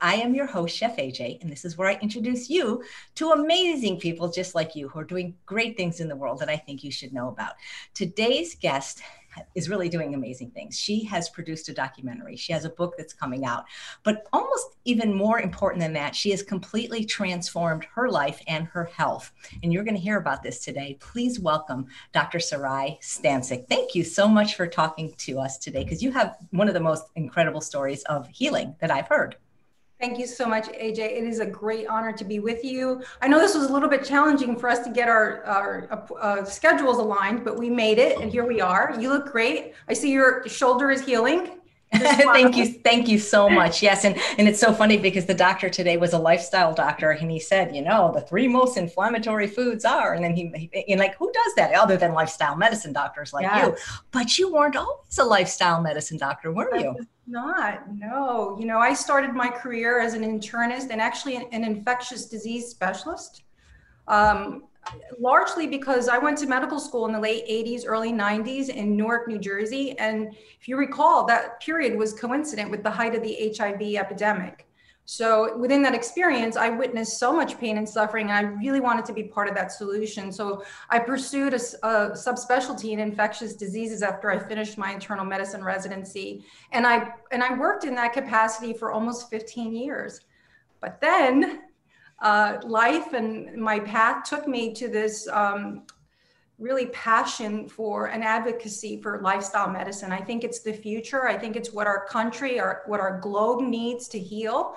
I am your host, Chef AJ, and this is where I introduce you to amazing people just like you who are doing great things in the world that I think you should know about. Today's guest is really doing amazing things. She has produced a documentary. She has a book that's coming out. But almost even more important than that, she has completely transformed her life and her health. And you're going to hear about this today. Please welcome Dr. Saray Stancic. Thank you so much for talking to us today because you have one of the most incredible stories of healing that I've heard. Thank you so much, AJ. It is a great honor to be with you. I know this was a little bit challenging for us to get our, our uh, schedules aligned, but we made it and here we are. You look great. I see your shoulder is healing. thank you. thank you so much. Yes and and it's so funny because the doctor today was a lifestyle doctor and he said you know the three most inflammatory foods are and then he, he like who does that other than lifestyle medicine doctors like yeah. you but you weren't always a lifestyle medicine doctor were you? not no. You know i started my career as an internist and actually an, an infectious disease specialist. Um, largely because I went to medical school in the late 80s, early 90s in Newark, New Jersey. And if you recall, that period was coincident with the height of the HIV epidemic. So within that experience, I witnessed so much pain and suffering, and I really wanted to be part of that solution. So I pursued a, a subspecialty in infectious diseases after I finished my internal medicine residency, and I and I worked in that capacity for almost 15 years. But then uh, life and my path took me to this um, really passion for an advocacy for lifestyle medicine. I think it's the future. I think it's what our country or what our globe needs to heal.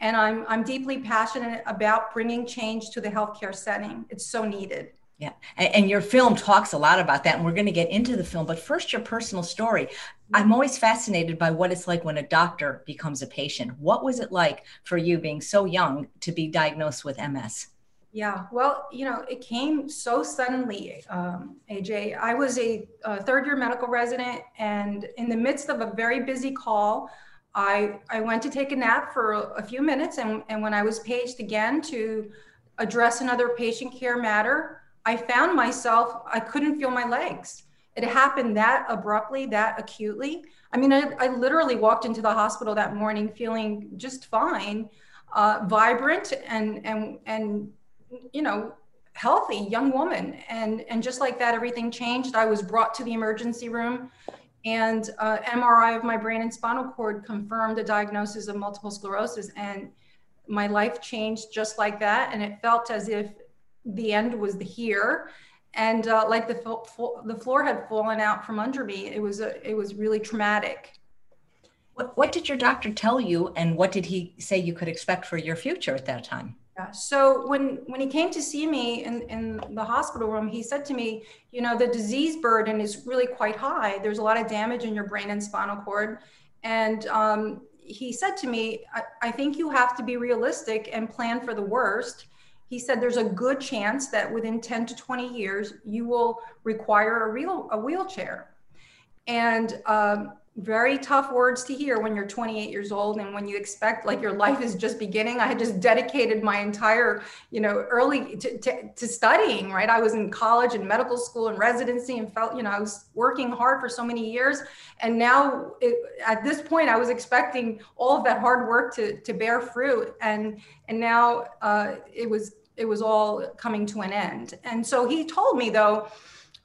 And I'm, I'm deeply passionate about bringing change to the healthcare setting. It's so needed. Yeah. And, and, your film talks a lot about that. And we're going to get into the film. But first, your personal story. I'm always fascinated by what it's like when a doctor becomes a patient. What was it like for you being so young to be diagnosed with MS? Yeah, well, you know, it came so suddenly, um, AJ. I was a, a third year medical resident, and in the midst of a very busy call, I, I went to take a nap for a, a few minutes. And, and when I was paged again to address another patient care matter, I found myself, I couldn't feel my legs. It happened that abruptly, that acutely. I mean, I, I literally walked into the hospital that morning feeling just fine, uh, vibrant, and and and you know, healthy young woman. And and just like that, everything changed. I was brought to the emergency room, and uh, MRI of my brain and spinal cord confirmed a diagnosis of multiple sclerosis, and my life changed just like that. And it felt as if the end was the here and uh, like the fo- the floor had fallen out from under me it was a, it was really traumatic what, what did your doctor tell you and what did he say you could expect for your future at that time yeah. So when when he came to see me in, in the hospital room, he said to me, you know, the disease burden is really quite high. There's a lot of damage in your brain and spinal cord. And um, he said to me, I, I think you have to be realistic and plan for the worst he said there's a good chance that within 10 to 20 years you will require a real a wheelchair. And um, very tough words to hear when you're 28 years old and when you expect like your life is just beginning. I had just dedicated my entire you know early to, to, to, studying right? I was in college and medical school and residency and felt you know i was working hard for so many years. And now it, at this point i was expecting all of that hard work to to bear fruit. And and now uh, it was it was all coming to an end. And so he told me, though,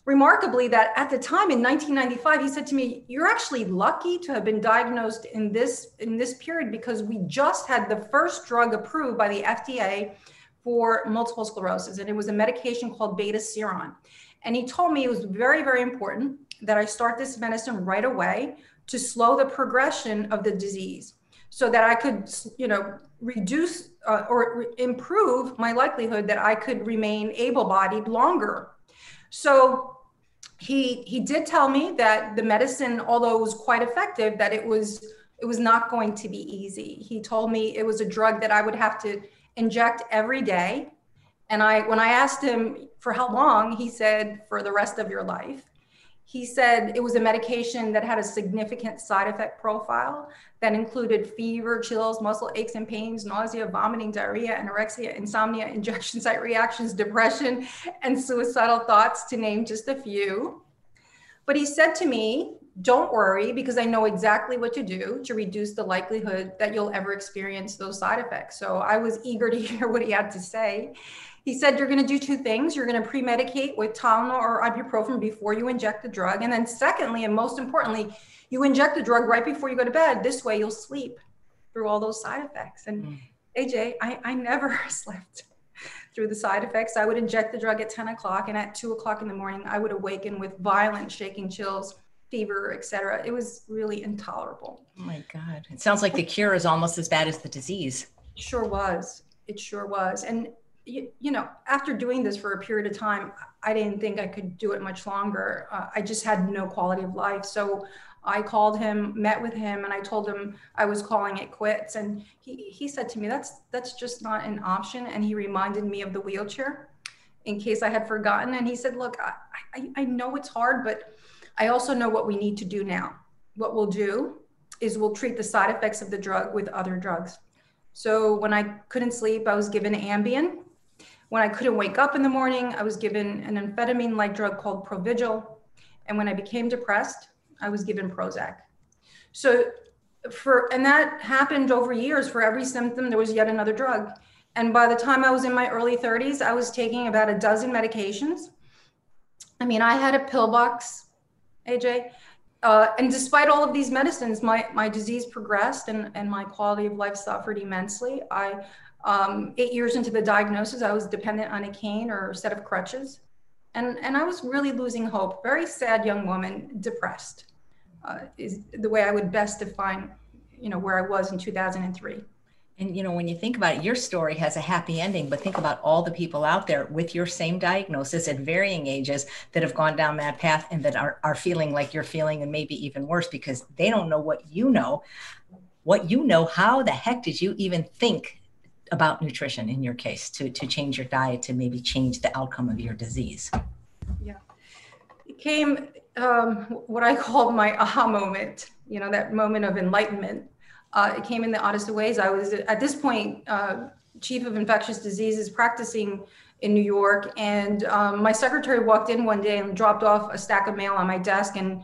remarkably, that at the time in 1995, he said to me, "You're actually lucky to have been diagnosed in this in this period because we just had the first drug approved by the FDA for multiple sclerosis, and it was a medication called Betaseron." And he told me it was very, very important that I start this medicine right away to slow the progression of the disease so that I could, you know, reduce uh, or improve my likelihood that I could remain able-bodied longer. So he he did tell me that the medicine, although it was quite effective, that it was it was not going to be easy. He told me it was a drug that I would have to inject every day. And I when I asked him for how long, he said for the rest of your life he said it was a medication that had a significant side effect profile that included fever, chills, muscle aches and pains, nausea, vomiting, diarrhea, anorexia, insomnia, injection site reactions, depression, and suicidal thoughts, to name just a few. But he said to me, don't worry because I know exactly what to do to reduce the likelihood that you'll ever experience those side effects. So I was eager to hear what he had to say. He said, You're going to do two things. You're going to pre medicate with Tylenol or ibuprofen before you inject the drug. And then, secondly, and most importantly, you inject the drug right before you go to bed. This way, you'll sleep through all those side effects. And mm. AJ, I, I never slept through the side effects. I would inject the drug at 10 o'clock, and at 2 o'clock in the morning, I would awaken with violent shaking chills fever, etc. It was really intolerable. Oh my God. It sounds like the cure is almost as bad as the disease. Sure was. It sure was. And, you, you know, after doing this for a period of time, I didn't think I could do it much longer. Uh, I just had no quality of life. So I called him, met with him, and I told him I was calling it quits. And he, he said to me, that's, that's just not an option. And he reminded me of the wheelchair in case I had forgotten. And he said, look, I, I, I know it's hard, but I also know what we need to do now. What we'll do is we'll treat the side effects of the drug with other drugs. So when I couldn't sleep, I was given Ambien. When I couldn't wake up in the morning, I was given an amphetamine like drug called Provigil. And when I became depressed, I was given Prozac. So for and that happened over years for every symptom there was yet another drug. And by the time I was in my early 30s, I was taking about a dozen medications. I mean, I had a pill box AJ. Uh, and despite all of these medicines, my, my disease progressed and, and my quality of life suffered immensely. I, um, eight years into the diagnosis, I was dependent on a cane or a set of crutches. And, and I was really losing hope. Very sad young woman, depressed, uh, is the way I would best define, you know, where I was in 2003. And you know, when you think about it, your story has a happy ending, but think about all the people out there with your same diagnosis at varying ages that have gone down that path and that are, are feeling like you're feeling and maybe even worse because they don't know what you know. What you know, how the heck did you even think about nutrition in your case to, to change your diet to maybe change the outcome of your disease? Yeah. It came um, what I call my aha moment, you know, that moment of enlightenment uh, it came in the oddest of ways. I was at this point uh, chief of infectious diseases practicing in New York, and um, my secretary walked in one day and dropped off a stack of mail on my desk, and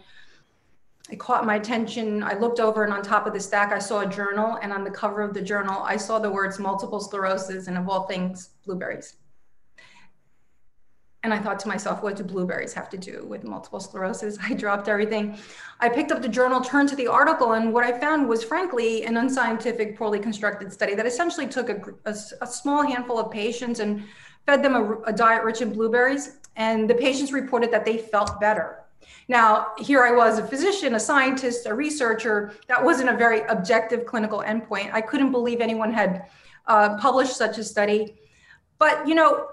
it caught my attention. I looked over, and on top of the stack, I saw a journal, and on the cover of the journal, I saw the words multiple sclerosis, and of all things, blueberries. And I thought to myself, what do blueberries have to do with multiple sclerosis? I dropped everything. I picked up the journal, turned to the article, and what I found was, frankly, an unscientific, poorly constructed study that essentially took a, a, a small handful of patients and fed them a, a diet rich in blueberries. And the patients reported that they felt better. Now, here I was, a physician, a scientist, a researcher. That wasn't a very objective clinical endpoint. I couldn't believe anyone had uh, published such a study. But, you know,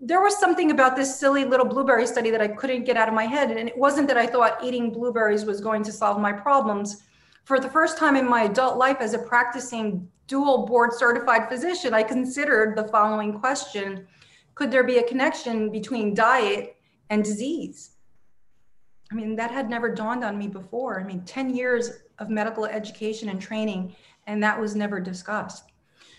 there was something about this silly little blueberry study that I couldn't get out of my head. And it wasn't that I thought eating blueberries was going to solve my problems. For the first time in my adult life as a practicing dual board certified physician, I considered the following question Could there be a connection between diet and disease? I mean, that had never dawned on me before. I mean, 10 years of medical education and training, and that was never discussed.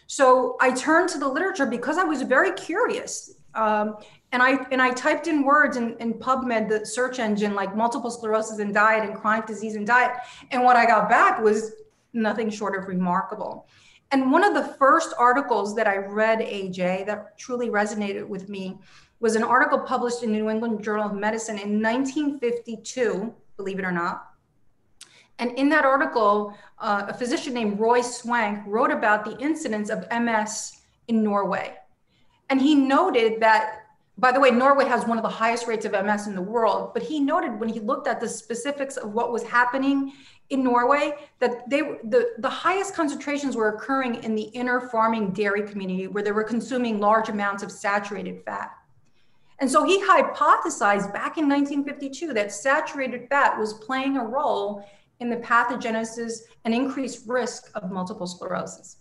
So I turned to the literature because I was very curious. Um, and I and I typed in words in, in PubMed, the search engine, like multiple sclerosis and diet and chronic disease and diet. And what I got back was nothing short of remarkable. And one of the first articles that I read, AJ, that truly resonated with me was an article published in New England Journal of Medicine in 1952, believe it or not, and in that article, uh, a physician named Roy Swank wrote about the incidence of MS in Norway. And he noted that, by the way, Norway has one of the highest rates of MS in the world, but he noted when he looked at the specifics of what was happening in Norway that they the, the highest concentrations were occurring in the inner farming dairy community where they were consuming large amounts of saturated fat. And so he hypothesized back in 1952 that saturated fat was playing a role in the pathogenesis and increased risk of multiple sclerosis.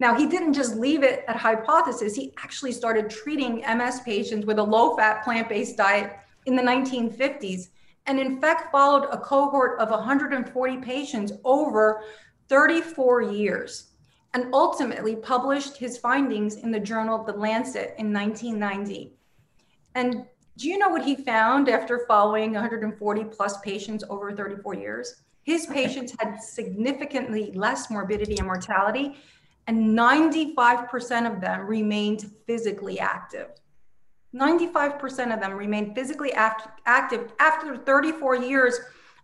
Now, he didn't just leave it at hypothesis, he actually started treating MS patients with a low fat plant based diet in the 1950s, and in fact, followed a cohort of 140 patients over 34 years, and ultimately published his findings in the journal The Lancet in 1990. And Do you know what he found after following 140 plus patients over 34 years? His patients had significantly less morbidity and mortality, and 95% of them remained physically active. 95% of them remained physically act- active after 34 years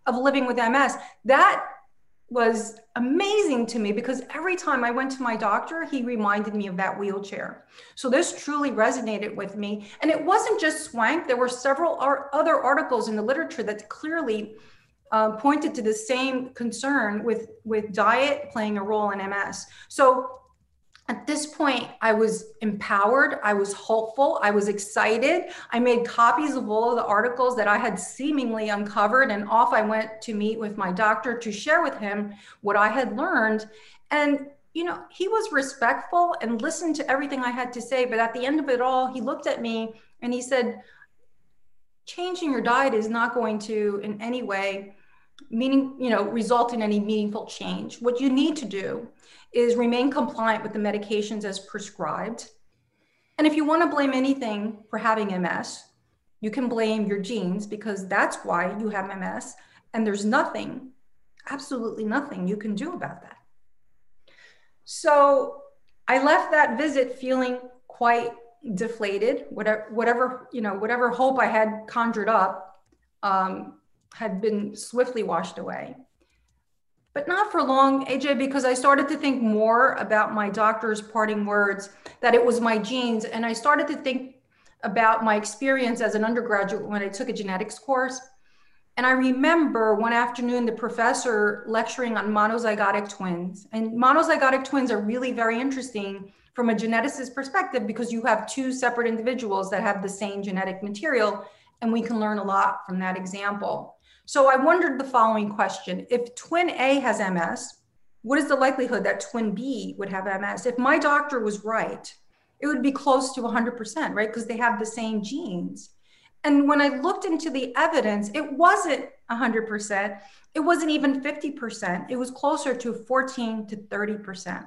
of living with MS. That was amazing to me because every time I went to my doctor, he reminded me of that wheelchair. So this truly resonated with me. And it wasn't just Swank, there were several other articles in the literature that clearly uh, pointed to the same concern with, with diet playing a role in MS. So at this point, I was empowered, I was hopeful, I was excited. I made copies of all of the articles that I had seemingly uncovered, and off I went to meet with my doctor to share with him what I had learned. And, you know, he was respectful and listened to everything I had to say. But at the end of it all, he looked at me and he said, Changing your diet is not going to in any way meaning, you know, result in any meaningful change. What you need to do is remain compliant with the medications as prescribed. And if you want to blame anything for having MS, you can blame your genes because that's why you have MS. And there's nothing, absolutely nothing you can do about that. So I left that visit feeling quite deflated. Whatever, whatever you know, whatever hope I had conjured up um, had been swiftly washed away but not for long, AJ, because I started to think more about my doctor's parting words that it was my genes. And I started to think about my experience as an undergraduate when I took a genetics course. And I remember one afternoon the professor lecturing on monozygotic twins. And monozygotic twins are really very interesting from a geneticist perspective because you have two separate individuals that have the same genetic material. And we can learn a lot from that example. So I wondered the following question If twin A has MS, what is the likelihood that twin B would have MS? If my doctor was right, it would be close to 100%, right? Because they have the same genes. And when I looked into the evidence, it wasn't 100%. It wasn't even 50%. It was closer to 14 to 30%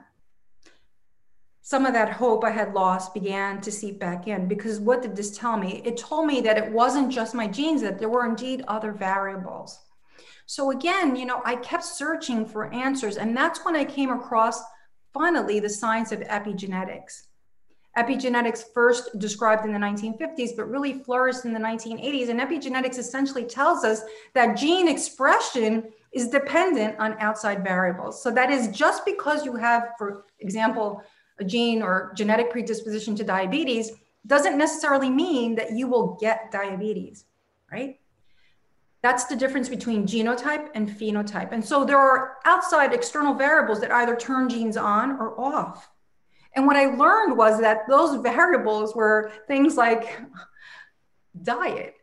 some of that hope I had lost began to seep back in because what did this tell me? It told me that it wasn't just my genes, that there were indeed other variables. So again, you know, I kept searching for answers. And that's when I came across finally the science of epigenetics. Epigenetics first described in the 1950s, but really flourished in the 1980s. And epigenetics essentially tells us that gene expression is dependent on outside variables. So that is just because you have, for example, a gene or genetic predisposition to diabetes doesn't necessarily mean that you will get diabetes, right? That's the difference between genotype and phenotype. And so there are outside external variables that either turn genes on or off. And what I learned was that those variables were things like diet,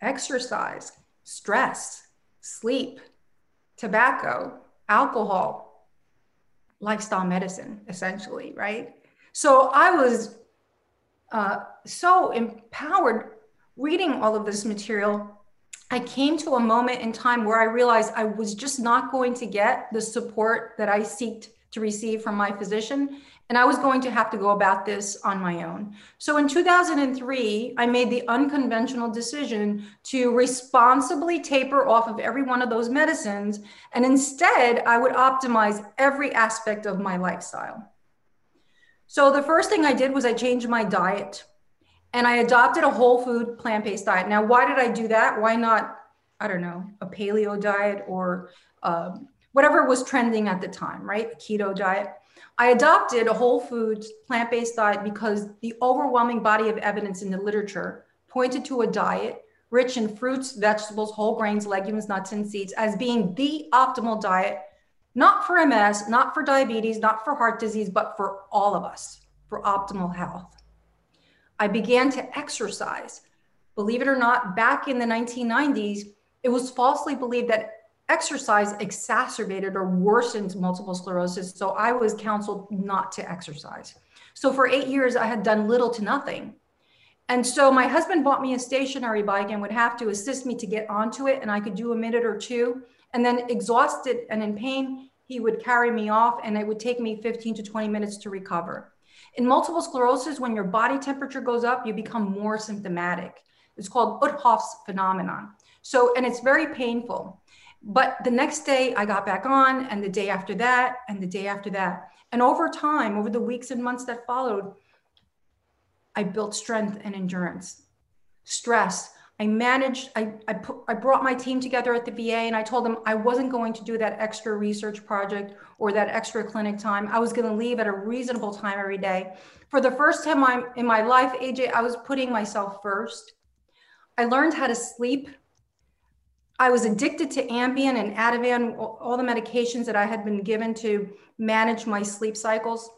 exercise, stress, sleep, tobacco, alcohol, lifestyle medicine, essentially, right? So I was uh, so empowered reading all of this material. I came to a moment in time where I realized I was just not going to get the support that I seeked to receive from my physician. And I was going to have to go about this on my own. So in 2003, I made the unconventional decision to responsibly taper off of every one of those medicines. And instead, I would optimize every aspect of my lifestyle. So the first thing I did was I changed my diet and I adopted a whole food plant based diet. Now, why did I do that? Why not, I don't know, a paleo diet or um, whatever was trending at the time, right? A keto diet. I adopted a whole foods plant based diet because the overwhelming body of evidence in the literature pointed to a diet rich in fruits, vegetables, whole grains, legumes, nuts, and seeds as being the optimal diet, not for MS, not for diabetes, not for heart disease, but for all of us, for optimal health. I began to exercise. Believe it or not, back in the 1990s, it was falsely believed that exercise exacerbated or worsened multiple sclerosis. So I was counseled not to exercise. So for eight years, I had done little to nothing. And so my husband bought me a stationary bike and would have to assist me to get onto it. And I could do a minute or two. And then exhausted and in pain, he would carry me off and it would take me 15 to 20 minutes to recover. In multiple sclerosis, when your body temperature goes up, you become more symptomatic. It's called Uhthoff's phenomenon. So, and it's very painful. But the next day I got back on, and the day after that, and the day after that. And over time, over the weeks and months that followed, I built strength and endurance. Stress. I managed, I, I, put, I brought my team together at the VA and I told them I wasn't going to do that extra research project or that extra clinic time. I was going to leave at a reasonable time every day. For the first time in my life, AJ, I was putting myself first. I learned how to sleep I was addicted to Ambien and Ativan, all the medications that I had been given to manage my sleep cycles.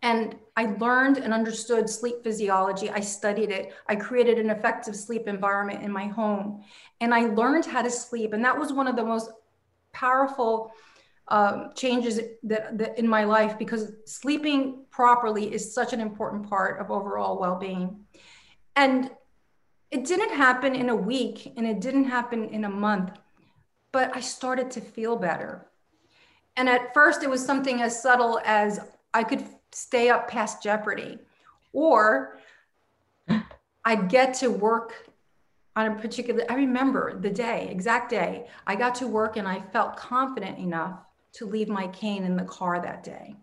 And I learned and understood sleep physiology. I studied it. I created an effective sleep environment in my home. And I learned how to sleep. And that was one of the most powerful um, changes that, that in my life because sleeping properly is such an important part of overall well-being. And it didn't happen in a week and it didn't happen in a month, but I started to feel better. And at first, it was something as subtle as I could stay up past Jeopardy, or I'd get to work on a particular, I remember the day, exact day, I got to work and I felt confident enough to leave my cane in the car that day.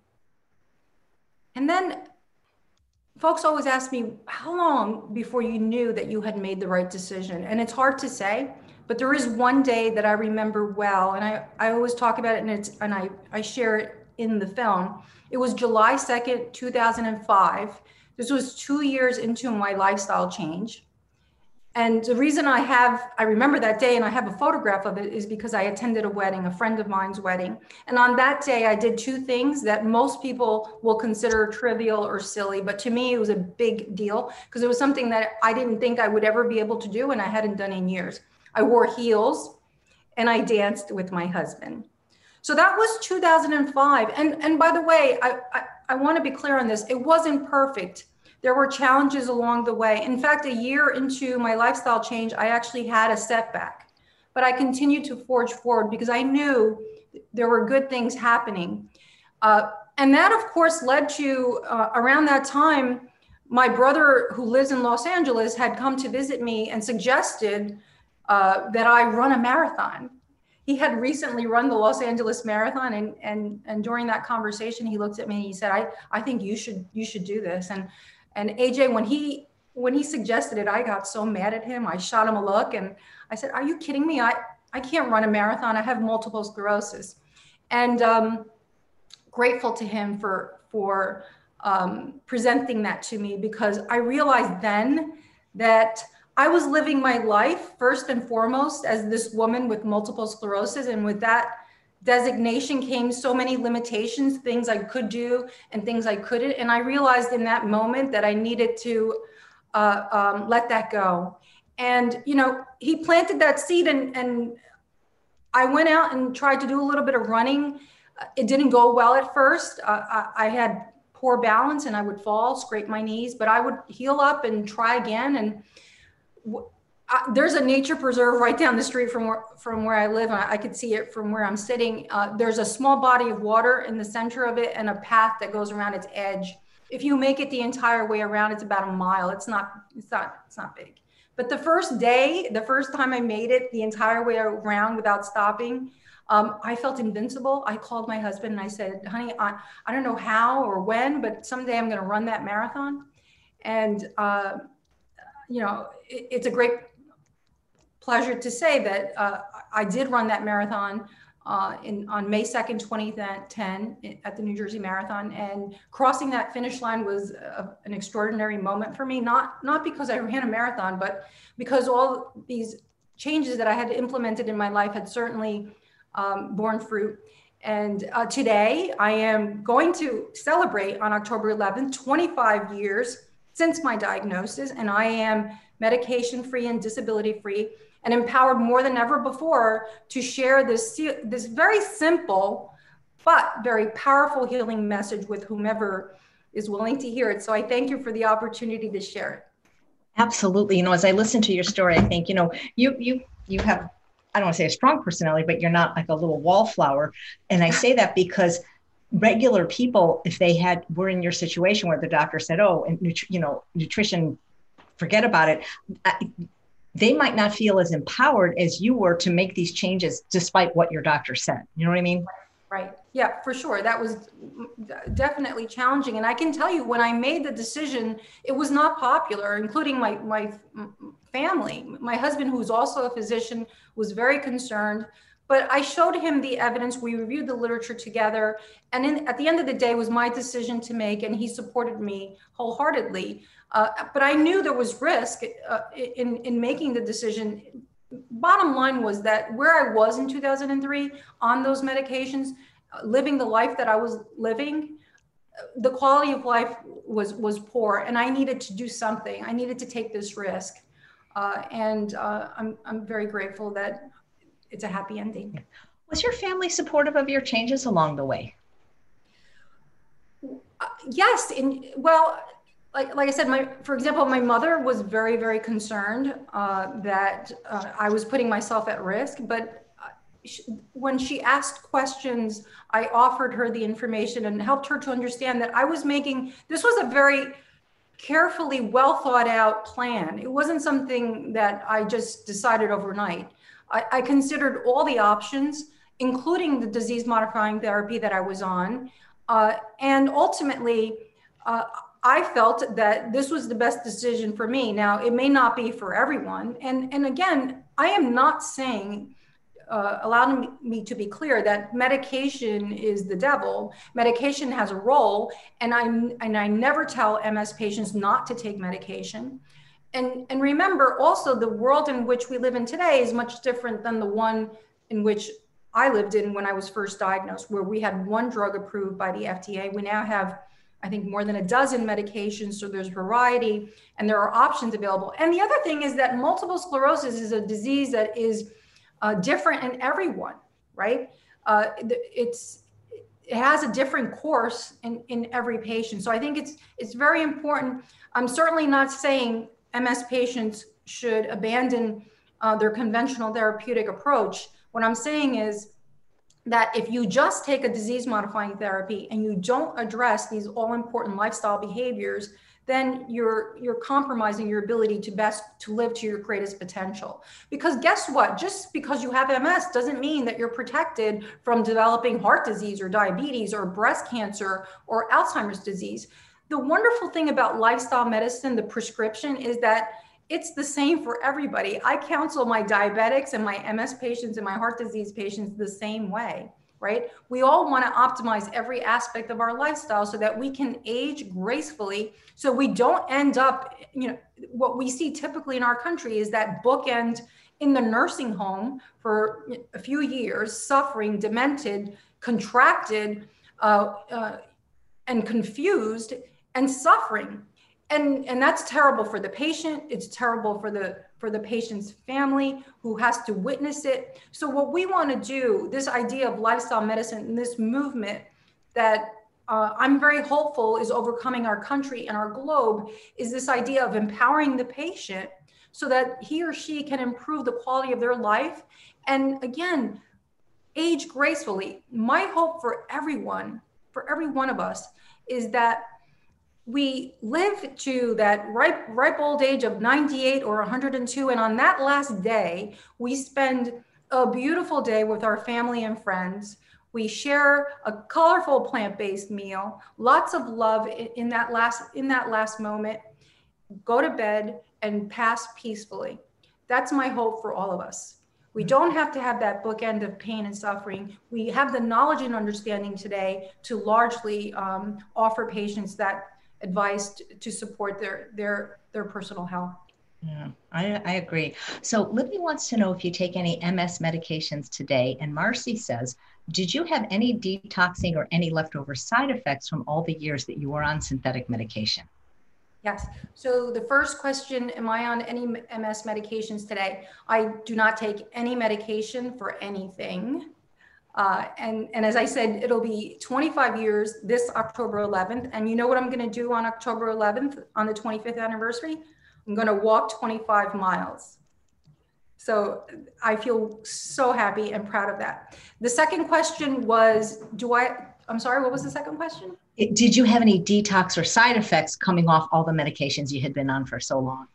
And then folks always ask me how long before you knew that you had made the right decision? And it's hard to say but there is one day that i remember well and i, I always talk about it and it's and I, I share it in the film. It was july 2nd 2005 this was two years into my lifestyle change and the reason I have, I remember that day and I have a photograph of it is because I attended a wedding, a friend of mine's wedding. And on that day, I did two things that most people will consider trivial or silly. But to me, it was a big deal because it was something that I didn't think I would ever be able to do and I hadn't done in years. I wore heels and I danced with my husband. So that was 2005. And, and by the way, I, I, I want to be clear on this. It wasn't perfect there were challenges along the way. In fact, a year into my lifestyle change, I actually had a setback, but I continued to forge forward because I knew there were good things happening. Uh, and that, of course, led to uh, around that time, my brother, who lives in Los Angeles, had come to visit me and suggested uh, that I run a marathon. He had recently run the Los Angeles Marathon, and and and during that conversation, he looked at me and he said, "I I think you should you should do this." And and AJ, when he when he suggested it, I got so mad at him. I shot him a look and I said, "Are you kidding me? I I can't run a marathon. I have multiple sclerosis." And um, grateful to him for for um, presenting that to me because I realized then that I was living my life first and foremost as this woman with multiple sclerosis, and with that designation came so many limitations, things I could do and things I couldn't. And I realized in that moment that I needed to uh, um, let that go. And, you know, he planted that seed and, and I went out and tried to do a little bit of running. It didn't go well at first. Uh, I, I had poor balance and I would fall, scrape my knees, but I would heal up and try again. And there's a nature preserve right down the street from where from where I live. I, I could see it from where I'm sitting. Uh, there's a small body of water in the center of it and a path that goes around its edge. If you make it the entire way around, it's about a mile. It's not. It's not. It's not big. But the first day, the first time I made it the entire way around without stopping, um, I felt invincible. I called my husband and I said, "Honey, I, I don't know how or when, but someday I'm going to run that marathon." And uh, you know, it, it's a great pleasure to say that uh, I did run that marathon uh, in, on May 2nd, 2010 at the New Jersey Marathon. And crossing that finish line was a, an extraordinary moment for me, not, not because I ran a marathon, but because all these changes that I had implemented in my life had certainly um, borne fruit. And uh, today I am going to celebrate on October 11th, 25 years since my diagnosis, and I am medication free and disability free and empowered more than ever before to share this, this very simple but very powerful healing message with whomever is willing to hear it. So I thank you for the opportunity to share it. Absolutely. You know, as I listen to your story, I think, you know, you you you have I don't want to say a strong personality, but you're not like a little wallflower. And I say that because regular people, if they had were in your situation where the doctor said, "Oh, and you know, nutrition forget about it. They might not feel as empowered as you were to make these changes despite what your doctor said. You know what I mean? Right. Yeah, for sure. That was definitely challenging. And I can tell you when I made the decision, it was not popular, including my, my family. My husband, who's also a physician, was very concerned. But I showed him the evidence. We reviewed the literature together. And in, at the end of the day, was my decision to make, and he supported me wholeheartedly. Uh, but I knew there was risk uh, in, in making the decision bottom line was that where I was in 2003 on those medications, living the life that I was living, the quality of life was was poor, and I needed to do something. I needed to take this risk, uh, and uh, I'm I'm very grateful that it's a happy ending. Was your family supportive of your changes along the way? Uh, yes, in well, like, like I said, my, for example, my mother was very, very concerned uh, that uh, I was putting myself at risk. But uh, she, when she asked questions, I offered her the information and helped her to understand that I was making this was a very carefully, well thought out plan. It wasn't something that I just decided overnight. I, I considered all the options, including the disease modifying therapy that I was on. Uh, and ultimately, uh, I felt that this was the best decision for me. Now, it may not be for everyone. And, and again, I am not saying, uh, allowing me to be clear that medication is the devil. Medication has a role, and I, and I never tell MS patients not to take medication. And, and remember also, the world in which we live in today is much different than the one in which I lived in when I was first diagnosed, where we had one drug approved by the FDA. We now have I think more than a dozen medications. So there's variety and there are options available. And the other thing is that multiple sclerosis is a disease that is uh, different in everyone, right? Uh, it's it has a different course in, in every patient. So I think it's it's very important. I'm certainly not saying MS patients should abandon uh, their conventional therapeutic approach. What I'm saying is that if you just take a disease modifying therapy and you don't address these all important lifestyle behaviors then you're you're compromising your ability to best to live to your greatest potential. Because guess what? Just because you have ms doesn't mean that you're protected from developing heart disease or diabetes or breast cancer or alzheimer's disease. The wonderful thing about lifestyle medicine the prescription is that it's the same for everybody. I counsel my diabetics and my MS patients and my heart disease patients the same way, right? We all want to optimize every aspect of our lifestyle so that we can age gracefully so we don't end up, you know, what we see typically in our country is that bookend in the nursing home for a few years, suffering, demented, contracted, uh, uh, and confused and suffering and and that's terrible for the patient. It's terrible for the for the patient's family who has to witness it. So what we want to do this idea of lifestyle medicine and this movement that uh, i'm very hopeful is overcoming our country and our globe is this idea of empowering the patient so that he or she can improve the quality of their life. And again age gracefully. My hope for everyone for every one of us is that we live to that ripe, ripe old age of 98 or 102. And on that last day, we spend a beautiful day with our family and friends. We share a colorful plant-based meal, lots of love in that last in that last moment. Go to bed and pass peacefully. That's my hope for all of us. We don't have to have that bookend of pain and suffering. We have the knowledge and understanding today to largely um, offer patients that advice to support their their their personal health. Yeah, I, I agree. So Libby wants to know if you take any MS medications today. And Marcy says, did you have any detoxing or any leftover side effects from all the years that you were on synthetic medication? Yes. So the first question, am I on any MS medications today? I do not take any medication for anything. Uh, and, and as I said, it'll be 25 years this October 11th. And you know what I'm going to do on October 11th on the 25th anniversary? I'm going to walk 25 miles. So I feel so happy and proud of that. The second question was Do I, I'm sorry, what was the second question? Did you have any detox or side effects coming off all the medications you had been on for so long?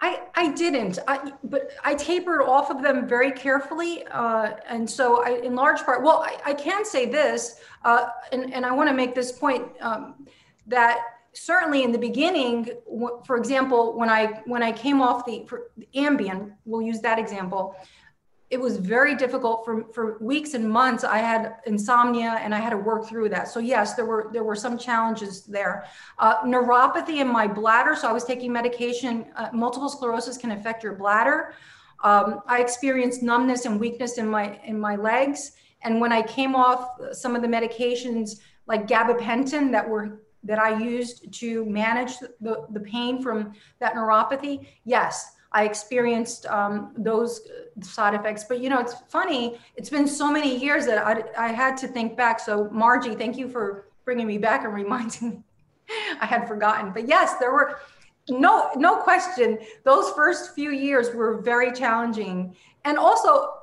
I, I didn't, I, but I tapered off of them very carefully. Uh, and so I, in large part, well, I, I can say this, uh, and, and I want to make this point um, that certainly in the beginning, for example, when I, when I came off the, the Ambien, we'll use that example, it was very difficult for, for weeks and months. I had insomnia and I had to work through that. So yes, there were there were some challenges there. Uh, neuropathy in my bladder. So I was taking medication. Uh, multiple sclerosis can affect your bladder. Um, I experienced numbness and weakness in my in my legs. And when I came off some of the medications like gabapentin that were that I used to manage the, the pain from that neuropathy, yes, I experienced um, those side effects. But you know, it's funny. It's been so many years that I, I had to think back. So Margie, thank you for bringing me back and reminding me. I had forgotten. But yes, there were no no question. Those first few years were very challenging, and also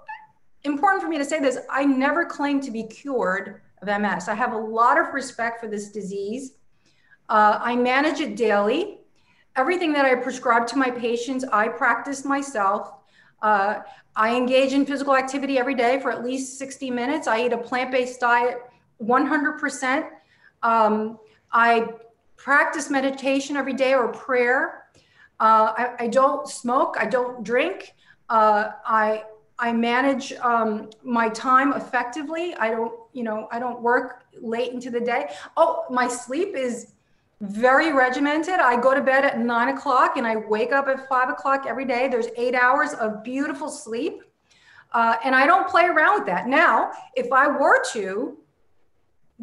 important for me to say this. I never claimed to be cured of MS. I have a lot of respect for this disease. Uh, I manage it daily everything that I prescribe to my patients, I practice myself. Uh, I engage in physical activity every day for at least 60 minutes. I eat a plant based diet 100%. Um, I practice meditation every day or prayer. Uh, I, I, don't smoke. I don't drink. Uh, I I manage um, my time effectively. I don't, you know, I don't work late into the day. Oh, my sleep is very regimented. I go to bed at nine o'clock and I wake up at five o'clock every day. There's eight hours of beautiful sleep. Uh, and I don't play around with that. Now, if I were to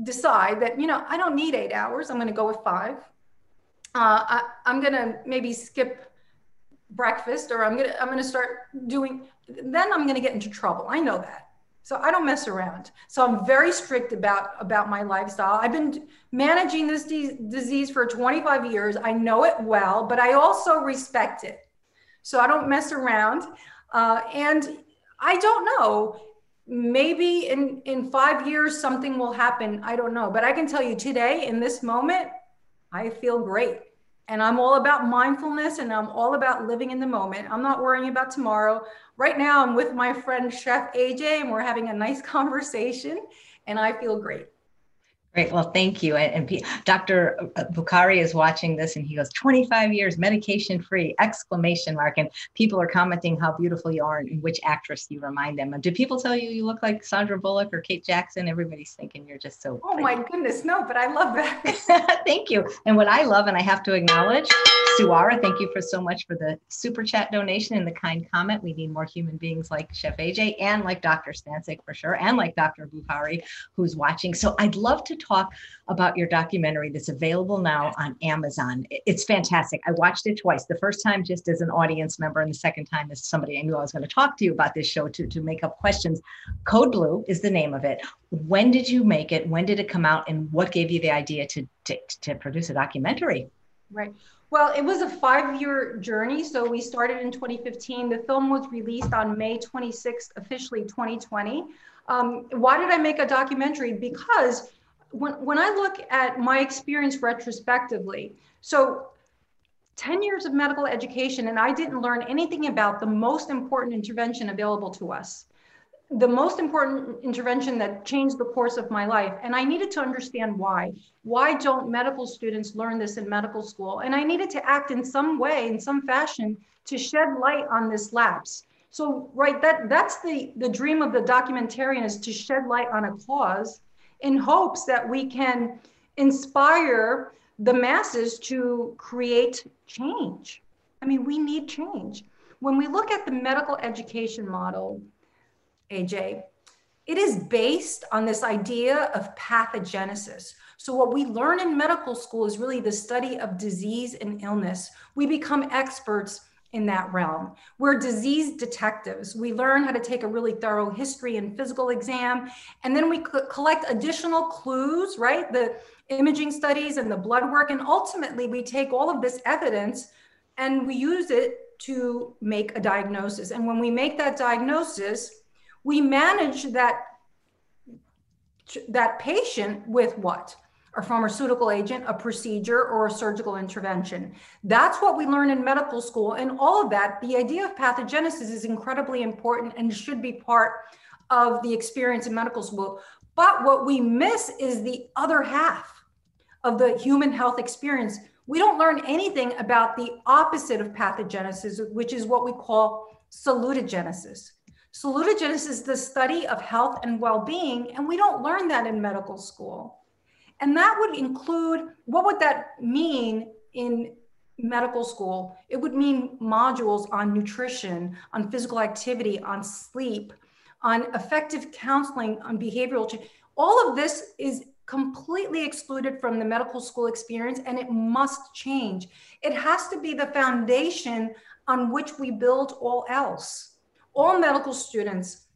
decide that, you know, I don't need eight hours, I'm going to go with five. Uh, I, I'm going to maybe skip breakfast or I'm going to, I'm going to start doing, then I'm going to get into trouble. I know that. So I don't mess around. So I'm very strict about about my lifestyle. I've been managing this de- disease for 25 years. I know it well, but I also respect it. So I don't mess around. Uh, and I don't know. Maybe in in five years something will happen. I don't know. But I can tell you today, in this moment, I feel great. And I'm all about mindfulness and I'm all about living in the moment. I'm not worrying about tomorrow. Right now, I'm with my friend Chef AJ and we're having a nice conversation and I feel great. Great. Well, thank you. And, and Dr. Uh, Bukhari is watching this and he goes, 25 years medication free, exclamation mark. And people are commenting how beautiful you are and which actress you remind them. And do people tell you you look like Sandra Bullock or Kate Jackson? Everybody's thinking you're just so. Oh pretty. my goodness. No, but I love that. thank you. And what I love, and I have to acknowledge, Suara, thank you for so much for the super chat donation and the kind comment. We need more human beings like Chef AJ and like Dr. Stancic for sure, and like Dr. Bukhari, who's watching. So I'd love to talk about your documentary that's available now on Amazon. It's fantastic. I watched it twice. The first time just as an audience member, and the second time as somebody I knew I was going to talk to you about this show to, to make up questions. Code Blue is the name of it. When did you make it? When did it come out? And what gave you the idea to, to, to produce a documentary? Right. Well, it was a five year journey. So we started in 2015. The film was released on May 26th, officially 2020. Um, why did I make a documentary? Because when, when I look at my experience retrospectively, so 10 years of medical education, and I didn't learn anything about the most important intervention available to us, the most important intervention that changed the course of my life. And I needed to understand why. Why don't medical students learn this in medical school? And I needed to act in some way, in some fashion, to shed light on this lapse. So, right, that that's the the dream of the documentarian is to shed light on a cause in hopes that we can inspire the masses to create change. I mean, we need change. When we look at the medical education model, AJ, it is based on this idea of pathogenesis. So, what we learn in medical school is really the study of disease and illness. We become experts in that realm. We're disease detectives. We learn how to take a really thorough history and physical exam, and then we collect additional clues, right? The imaging studies and the blood work. And ultimately, we take all of this evidence and we use it to make a diagnosis. And when we make that diagnosis, we manage that, that patient with what? a pharmaceutical agent, a procedure, or a surgical intervention. That's what we learn in medical school. And all of that, the idea of pathogenesis is incredibly important and should be part of the experience in medical school. But what we miss is the other half of the human health experience. We don't learn anything about the opposite of pathogenesis, which is what we call salutogenesis. Salutogenesis is the study of health and well being, and we don't learn that in medical school. And that would include what would that mean in medical school? It would mean modules on nutrition, on physical activity, on sleep, on effective counseling, on behavioral change. All of this is completely excluded from the medical school experience and it must change. It has to be the foundation on which we build all else. All medical students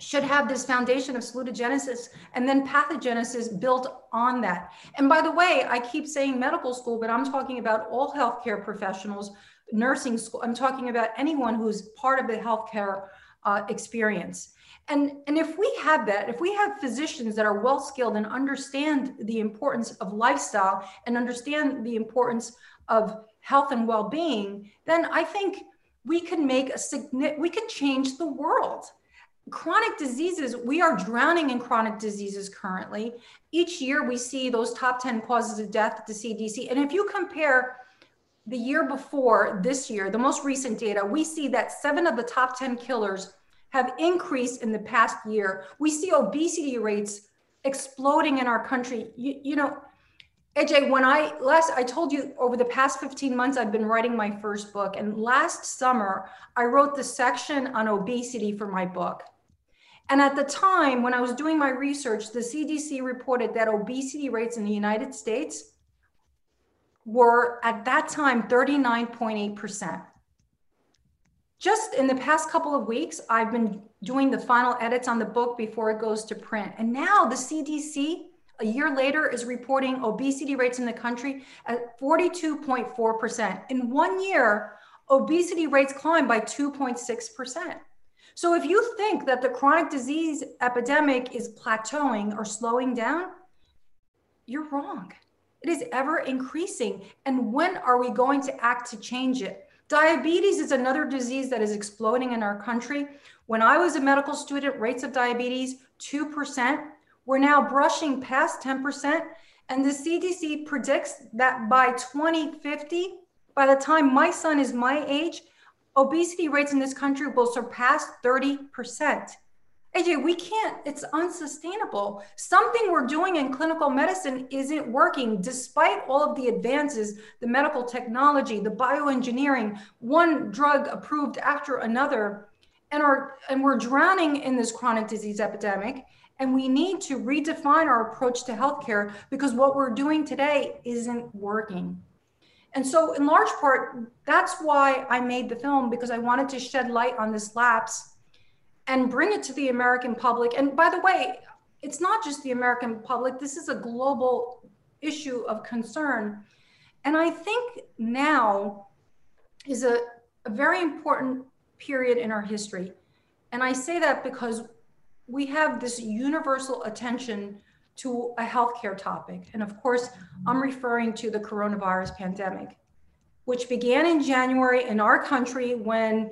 should have this foundation of salutogenesis and then pathogenesis built on that. And by the way, I keep saying medical school, but I'm talking about all healthcare professionals, nursing school. I'm talking about anyone who's part of the healthcare uh, experience. And, and if we have that, if we have physicians that are well skilled and understand the importance of lifestyle and understand the importance of health and well being, then I think we can make a significant, we could change the world chronic diseases, we are drowning in chronic diseases currently. Each year we see those top 10 causes of death at the CDC. And if you compare the year before this year, the most recent data, we see that seven of the top 10 killers have increased in the past year. We see obesity rates exploding in our country. You, you know, AJ, when I last, I told you over the past 15 months, I've been writing my first book. And last summer, I wrote the section on obesity for my book. And at the time, when I was doing my research, the CDC reported that obesity rates in the United States were at that time 39.8%. Just in the past couple of weeks, I've been doing the final edits on the book before it goes to print. And now the CDC, a year later, is reporting obesity rates in the country at 42.4%. In one year, obesity rates climbed by 2.6%. So if you think that the chronic disease epidemic is plateauing or slowing down, you're wrong. It is ever increasing. And when are we going to act to change it? Diabetes is another disease that is exploding in our country. When I was a medical student, rates of diabetes, 2%. We're now brushing past 10%. And the CDC predicts that by 2050, by the time my son is my age, obesity rates in this country will surpass 30%. AJ, we can't, it's unsustainable. Something we're doing in clinical medicine isn't working despite all of the advances, the medical technology, the bioengineering, one drug approved after another. And, our, and we're drowning in this chronic disease epidemic. And we need to redefine our approach to healthcare because what we're doing today isn't working. And so, in large part, that's why I made the film because I wanted to shed light on this lapse and bring it to the American public. And by the way, it's not just the American public, this is a global issue of concern. And I think now is a, a very important period in our history. And I say that because we have this universal attention to a healthcare topic. And of course, I'm referring to the coronavirus pandemic, which began in January in our country when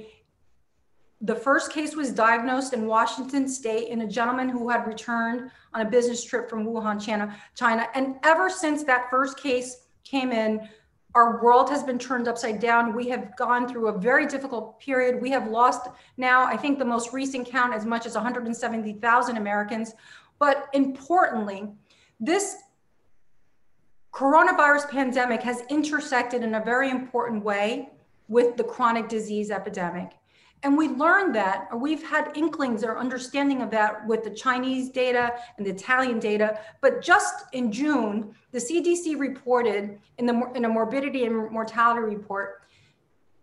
the first case was diagnosed in Washington state in a gentleman who had returned on a business trip from Wuhan, China. China. And ever since that first case came in, our world has been turned upside down. We have gone through a very difficult period. We have lost now, I think the most recent count, as much as 170,000 Americans. But importantly, this coronavirus pandemic has intersected in a very important way with the chronic disease epidemic. And we learned that, or we've had inklings or understanding of that with the Chinese data and the Italian data. But just in June, the CDC reported in, the, in a morbidity and mortality report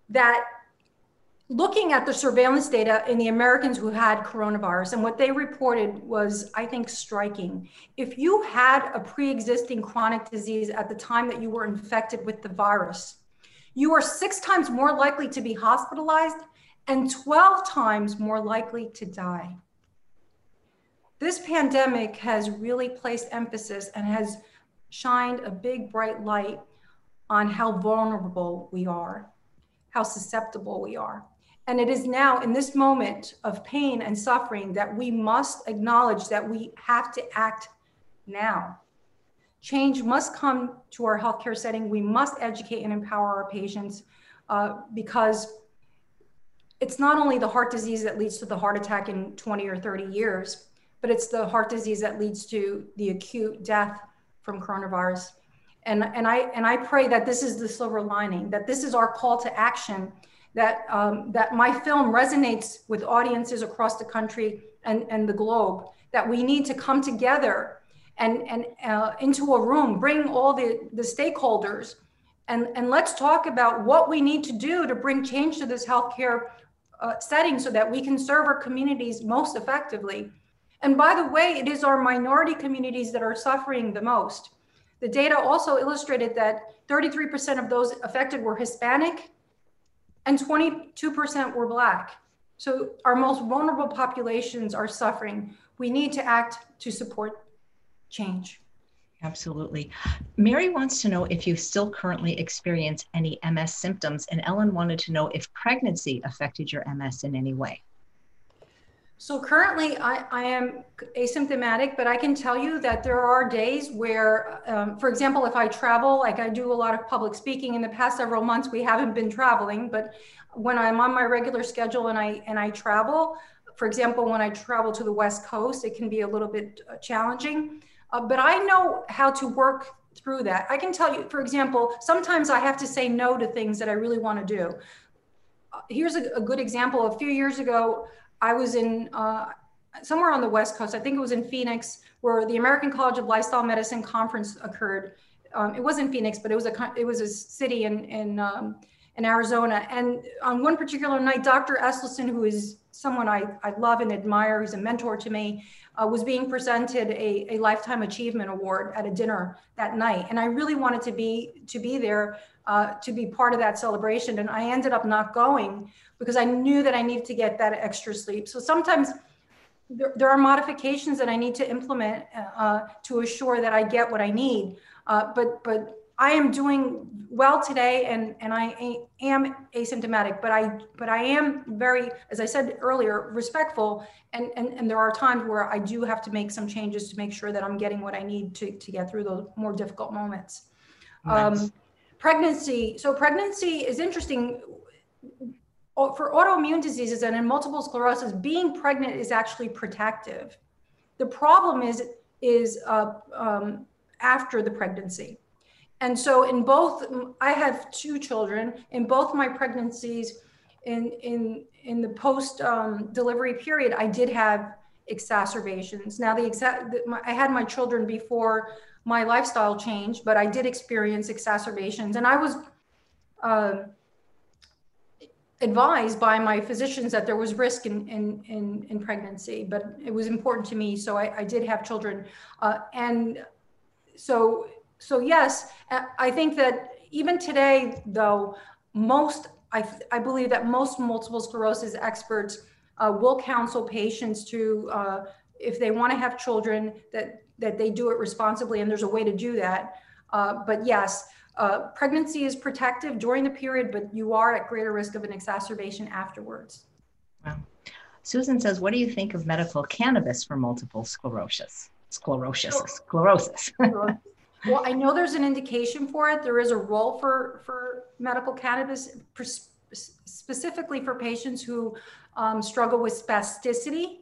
that looking at the surveillance data in the Americans who had coronavirus, and what they reported was, I think, striking. If you had a pre existing chronic disease at the time that you were infected with the virus, you are six times more likely to be hospitalized and 12 times more likely to die. This pandemic has really placed emphasis and has shined a big bright light on how vulnerable we are, how susceptible we are. And it is now in this moment of pain and suffering that we must acknowledge that we have to act now. Change must come to our healthcare setting. We must educate and empower our patients uh, because it's not only the heart disease that leads to the heart attack in 20 or 30 years, but it's the heart disease that leads to the acute death from coronavirus. And, and, I, and I pray that this is the silver lining, that this is our call to action, that, um, that my film resonates with audiences across the country and, and the globe, that we need to come together and, and uh, into a room, bring all the, the stakeholders, and, and let's talk about what we need to do to bring change to this healthcare uh, setting so that we can serve our communities most effectively. And by the way, it is our minority communities that are suffering the most. The data also illustrated that 33% of those affected were Hispanic and 22% were Black. So our most vulnerable populations are suffering. We need to act to support change. Absolutely. Mary wants to know if you still currently experience any MS symptoms, and Ellen wanted to know if pregnancy affected your MS in any way. So currently, I, I am asymptomatic, but I can tell you that there are days where, um, for example, if I travel, like I do a lot of public speaking in the past several months, we haven't been traveling, but when I'm on my regular schedule and I and I travel, for example, when I travel to the West Coast, it can be a little bit uh, challenging. Uh, but I know how to work through that. I can tell you, for example, sometimes I have to say no to things that I really want to do. Uh, here's a, a, good example. A few years ago, I was in uh, somewhere on the West Coast. I think it was in Phoenix, where the American College of Lifestyle Medicine conference occurred. Um, it wasn't Phoenix, but it was a it was a city in in um, in Arizona. And on one particular night, Dr. Esselstyn, who is someone I, I love and admire, he's a mentor to me, uh, was being presented a, a lifetime achievement award at a dinner that night. And i really wanted to be to be there uh, to be part of that celebration. And i ended up not going because i knew that i needed to get that extra sleep. So sometimes there, there are modifications that i need to implement uh, to assure that i get what i need. Uh, but but I am doing well today and, and I am asymptomatic, but I but I am very, as I said earlier, respectful. And, and, and there are times where I do have to make some changes to make sure that I'm getting what I need to, to get through those more difficult moments. Nice. Um, pregnancy. So pregnancy is interesting for autoimmune diseases and in multiple sclerosis, being pregnant is actually protective. The problem is, is uh, um, after the pregnancy. And so in both, I have two children. In both my pregnancies, in in in the post um, delivery period, I did have exacerbations. Now the exact, I had my children before my lifestyle changed, but I did experience exacerbations, and I was. Uh, advised by my physicians that there was risk in, in, in, in pregnancy, but it was important to me. So I, I did have children. Uh, and so so yes, I think that even today, though, most I, I believe that most multiple sclerosis experts uh, will counsel patients to, uh, if they want to have children, that that they do it responsibly, and there's a way to do that. Uh, but yes, uh, pregnancy is protective during the period, but you are at greater risk of an exacerbation afterwards. Wow. Susan says, "What do you think of medical cannabis for multiple sclerosis?" Sclerosis. Sclerosis. Well, I know there's an indication for it. There is a role for, for medical cannabis, specifically for patients who um, struggle with spasticity.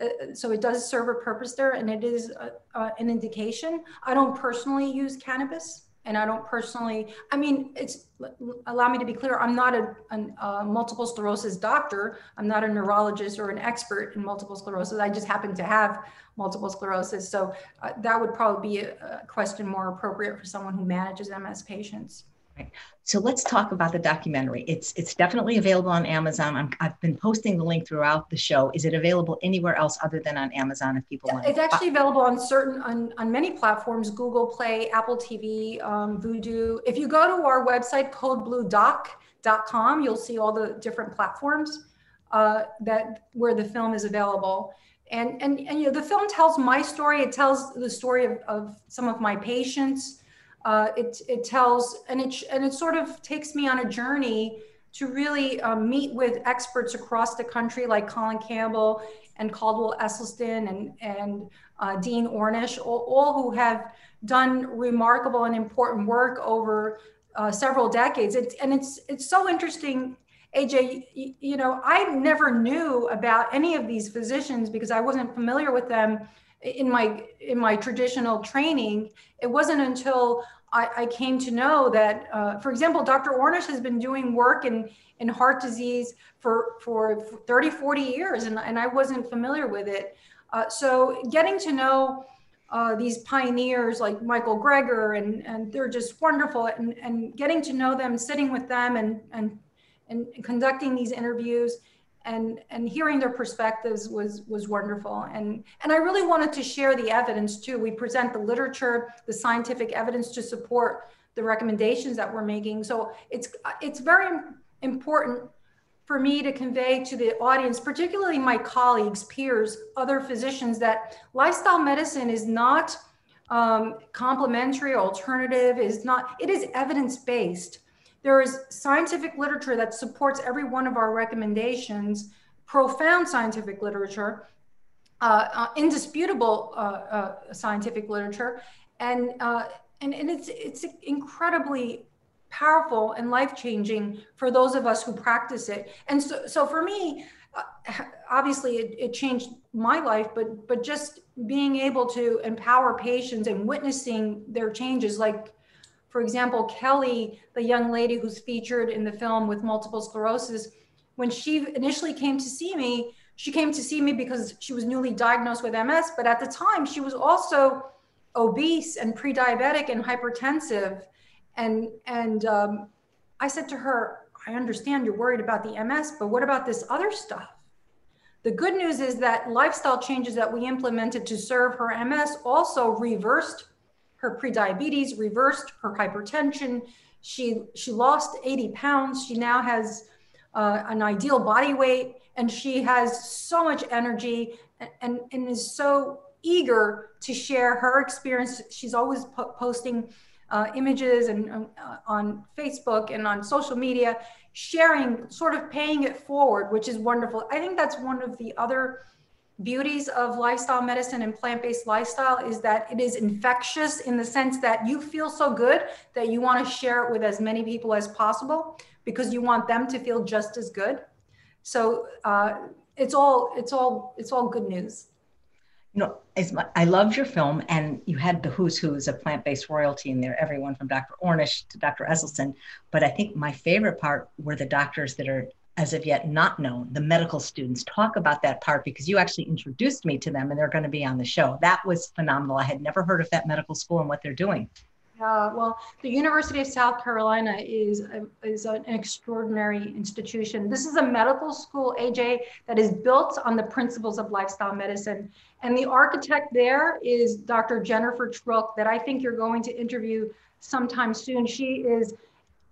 Uh, so it does serve a purpose there and it is a, uh, an indication. I don't personally use cannabis and I don't personally, I mean, it's, allow me to be clear, I'm not a, a, multiple sclerosis doctor. I'm not a neurologist or an expert in multiple sclerosis. I just happen to have multiple sclerosis. So uh, that would probably be a, a question more appropriate for someone who manages MS patients. Right. So let's talk about the documentary. It's it's definitely available on Amazon. i have been posting the link throughout the show. Is it available anywhere else other than on Amazon if people want? It's actually available on certain on, on many platforms: Google Play, Apple TV, um, Vudu. If you go to our website codebluedoc.com, you'll see all the different platforms uh, that where the film is available. And, and, and you know, the film tells my story. It tells the story of, of some of my patients. Uh, it, it tells, and it, and it sort of takes me on a journey to really um, meet with experts across the country like Colin Campbell and Caldwell Esselstyn and, and uh, Dean Ornish, all, all, who have done remarkable and important work over uh, several decades. It's, and it's, it's so interesting, AJ, you, you know, I never knew about any of these physicians because I wasn't familiar with them in my in my traditional training. It wasn't until I, I came to know that, uh, for example, Dr. Ornish has been doing work in, in heart disease for, for 30, 40 years, and, and I wasn't familiar with it. Uh, so getting to know uh, these pioneers like Michael Greger, and, and they're just wonderful, and, and getting to know them, sitting with them, and, and, and conducting these interviews and and hearing their perspectives was was wonderful. And and i really wanted to share the evidence too. We present the literature the scientific evidence to support the recommendations that we're making. So it's it's very important for me to convey to the audience particularly my colleagues peers other physicians that lifestyle medicine is not um, complementary alternative is not it is evidence based there is scientific literature that supports every one of our recommendations, profound scientific literature, uh, uh, indisputable uh, uh scientific literature, and, uh, and, and it's, it's incredibly powerful and life changing for those of us who practice it. And so, so for me, uh, obviously it, it, changed my life but but just being able to empower patients and witnessing their changes like for example, Kelly, the young lady who's featured in the film with multiple sclerosis, when she initially came to see me, she came to see me because she was newly diagnosed with MS, but at the time she was also obese and pre-diabetic and hypertensive. And, and um, I said to her, I understand you're worried about the MS, but what about this other stuff? The good news is that lifestyle changes that we implemented to serve her MS also reversed her prediabetes, reversed her hypertension. She she lost 80 pounds. She now has uh, an ideal body weight, and she has so much energy and, and, and is so eager to share her experience. She's always po- posting uh, images and uh, on Facebook and on social media, sharing, sort of paying it forward, which is wonderful. I think that's one of the other beauties of lifestyle medicine and plant-based lifestyle is that it is infectious in the sense that you feel so good that you want to share it with as many people as possible because you want them to feel just as good. So uh, it's all it's all it's all good news. You know i loved your film and you had the who's who's of plant-based royalty in there everyone from dr ornish to dr esselstyn. But i think my favorite part were the doctors that are as of yet not known, the medical students. Talk about that part because you actually introduced me to them and they're going to be on the show. That was phenomenal. I had never heard of that medical school and what they're doing. Uh, well, the University of South Carolina is, a, is an extraordinary institution. This is a medical school, AJ, that is built on the principles of lifestyle medicine. And the architect there is Dr. Jennifer Trilk, that I think you're going to interview sometime soon. She is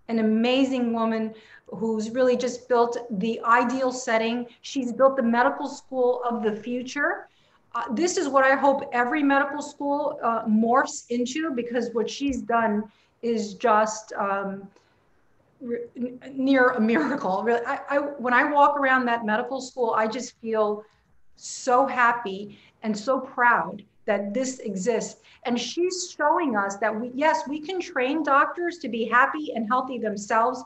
an amazing woman who's really just built the ideal setting. She's built the medical school of the future. Uh, this is what I hope every medical school uh, morphs into because what she's done is just um, near a miracle. Really, I, I, when I walk around that medical school, I just feel so happy and so proud that this exists. And she's showing us that we, yes, we can train doctors to be happy and healthy themselves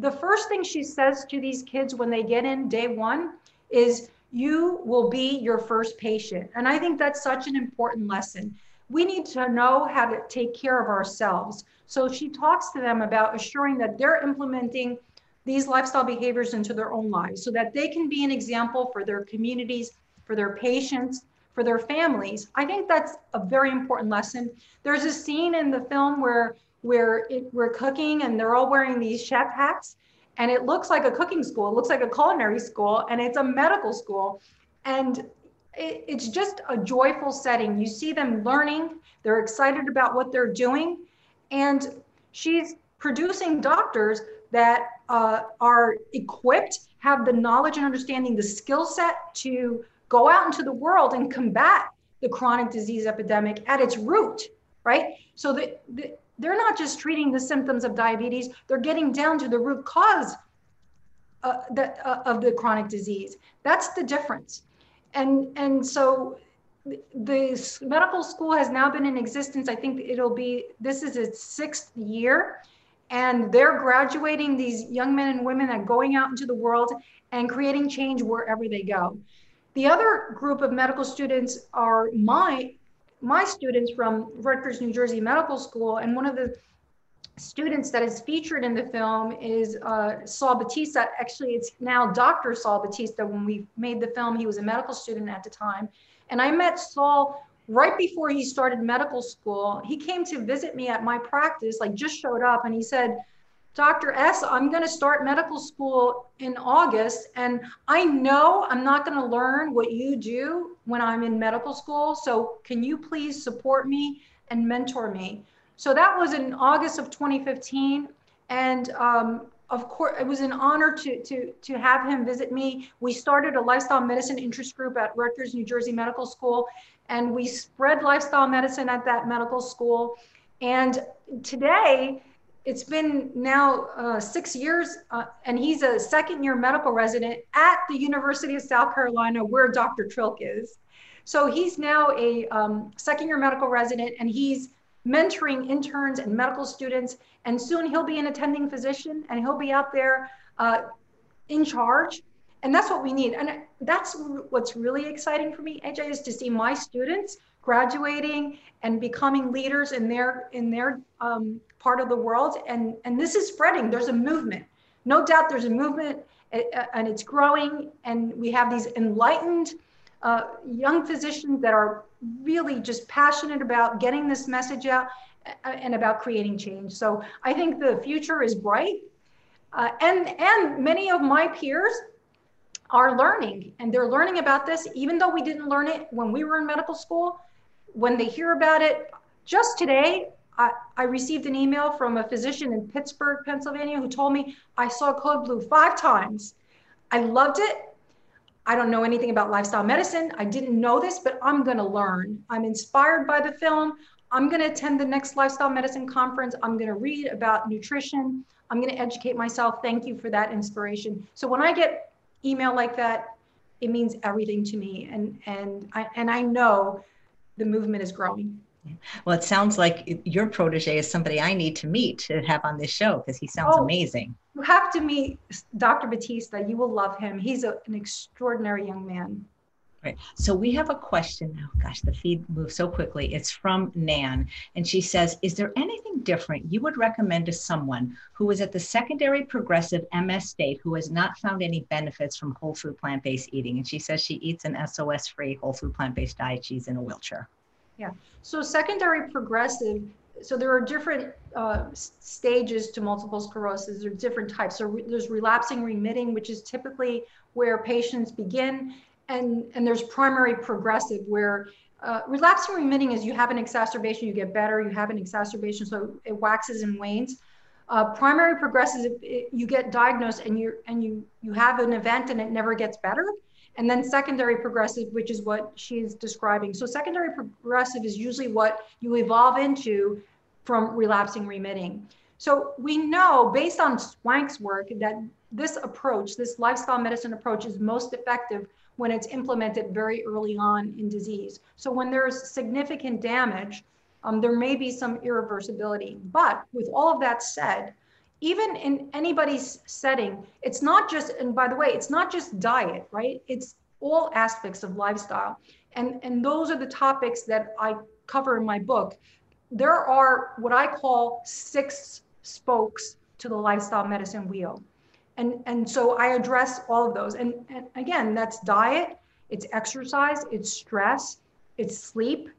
the first thing she says to these kids when they get in day one is, You will be your first patient. And I think that's such an important lesson. We need to know how to take care of ourselves. So she talks to them about assuring that they're implementing these lifestyle behaviors into their own lives so that they can be an example for their communities, for their patients, for their families. I think that's a very important lesson. There's a scene in the film where where it, we're cooking and they're all wearing these chef hats and it looks like a cooking school it looks like a culinary school and it's a medical school and it, it's just a joyful setting you see them learning they're excited about what they're doing and she's producing doctors that uh, are equipped have the knowledge and understanding the skill set to go out into the world and combat the chronic disease epidemic at its root, right? So that the, they're not just treating the symptoms of diabetes, they're getting down to the root cause uh, the, uh, of the chronic disease. That's the difference. And, and so the medical school has now been in existence. I think it'll be, this is its sixth year. And they're graduating these young men and women that are going out into the world and creating change wherever they go. The other group of medical students are my my students from Rutgers, New Jersey Medical School, and one of the students that is featured in the film is uh, Saul Batista. Actually, it's now Dr. Saul Batista. When we made the film, he was a medical student at the time. And I met Saul right before he started medical school. He came to visit me at my practice, like just showed up, and he said, Dr. S, I'm going to start medical school in August, and I know I'm not going to learn what you do when I'm in medical school. So, can you please support me and mentor me? So, that was in August of 2015. And um, of course, it was an honor to, to, to have him visit me. We started a lifestyle medicine interest group at Rutgers, New Jersey Medical School, and we spread lifestyle medicine at that medical school. And today, it's been now uh, six years, uh, and he's a second year medical resident at the University of South Carolina, where Dr. Trilk is. So he's now a um, second year medical resident, and he's mentoring interns and medical students. And soon he'll be an attending physician, and he'll be out there uh, in charge. And that's what we need. And that's what's really exciting for me, AJ, is to see my students graduating and becoming leaders in their in their um, part of the world. And and this is spreading. There's a movement. No doubt there's a movement and it's growing. And we have these enlightened uh, young physicians that are really just passionate about getting this message out and about creating change. So i think the future is bright. Uh, and and many of my peers are learning and they're learning about this. Even though we didn't learn it when we were in medical school when they hear about it, just today, I, I, received an email from a physician in Pittsburgh, Pennsylvania, who told me I saw Code Blue five times. I loved it. I don't know anything about lifestyle medicine. I didn't know this, but I'm going to learn. I'm inspired by the film. I'm going to attend the next lifestyle medicine conference. I'm going to read about nutrition. I'm going to educate myself. Thank you for that inspiration. So when I get email like that, it means everything to me. And and I and I know the movement is growing. Well, it sounds like your protege is somebody I need to meet to have on this show because he sounds oh, amazing. You have to meet Dr. Batista. You will love him. He's a, an extraordinary young man. Right. So we have a question. Oh, gosh, the feed moves so quickly. It's from Nan. And she says, Is there anything different you would recommend to someone who is at the secondary progressive MS state who has not found any benefits from whole food plant based eating? And she says she eats an SOS free whole food plant based diet. She's in a wheelchair. Yeah. So secondary progressive, so there are different uh, stages to multiple sclerosis. There are different types. So re- there's relapsing remitting, which is typically where patients begin and and there's primary progressive where uh, relapsing remitting is you have an exacerbation, you get better, you have an exacerbation, so it waxes and wanes. Uh, primary progressive, it, you get diagnosed and you and you you have an event and it never gets better. And then secondary progressive, which is what she's describing. So secondary progressive is usually what you evolve into from relapsing remitting. So we know based on Swank's work that this approach, this lifestyle medicine approach is most effective when it's implemented very early on in disease. So when there's significant damage, um, there may be some irreversibility. But with all of that said, even in anybody's setting, it's not just, and by the way, it's not just diet, right? It's all aspects of lifestyle. And, and those are the topics that I cover in my book. There are what I call six spokes to the lifestyle medicine wheel. And, and so I address all of those. And, and again, that's diet, it's exercise, it's stress, it's sleep,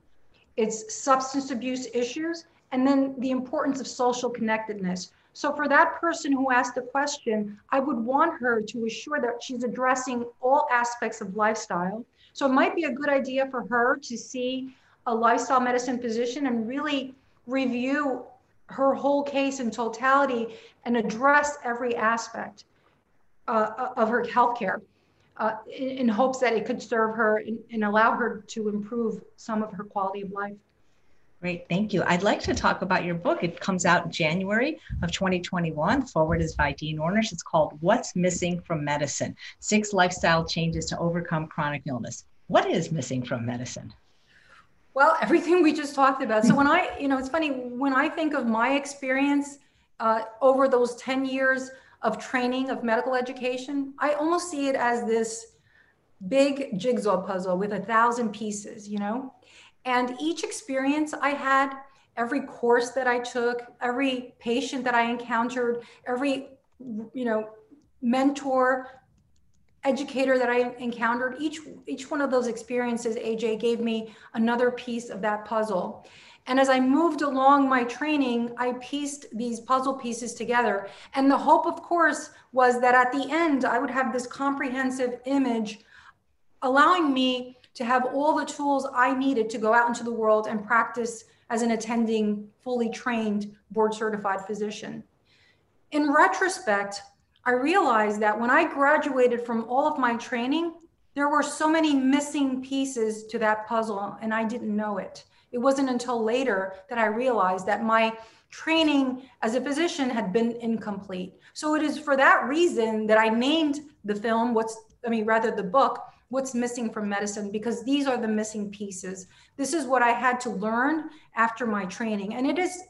it's substance abuse issues, and then the importance of social connectedness. So for that person who asked the question, I would want her to assure that she's addressing all aspects of lifestyle. So it might be a good idea for her to see a lifestyle medicine physician and really review her whole case in totality and address every aspect uh, of her healthcare. uh, in, in, hopes that it could serve her and, and allow her to improve some of her quality of life. Great, thank you. I'd like to talk about your book. It comes out in January of 2021. Forward is by Dean Ornish. It's called What's Missing from Medicine Six Lifestyle Changes to Overcome Chronic Illness. What is missing from medicine? Well, everything we just talked about. So, when I, you know, it's funny, when I think of my experience uh, over those 10 years of training of medical education, I almost see it as this big jigsaw puzzle with a thousand pieces, you know? And each experience I had, every course that I took, every patient that I encountered, every you know mentor, educator that I encountered, each each one of those experiences, AJ gave me another piece of that puzzle. And as I moved along my training, I pieced these puzzle pieces together. And the hope, of course, was that at the end, I would have this comprehensive image allowing me to have all the tools I needed to go out into the world and practice as an attending, fully trained, board certified physician. In retrospect, I realized that when I graduated from all of my training, there were so many missing pieces to that puzzle, and I didn't know it. It wasn't until later that I realized that my training as a physician had been incomplete. So it is for that reason that I named the film, what's, I mean, rather the book, what's missing from medicine because these are the missing pieces. This is what I had to learn after my training. And it is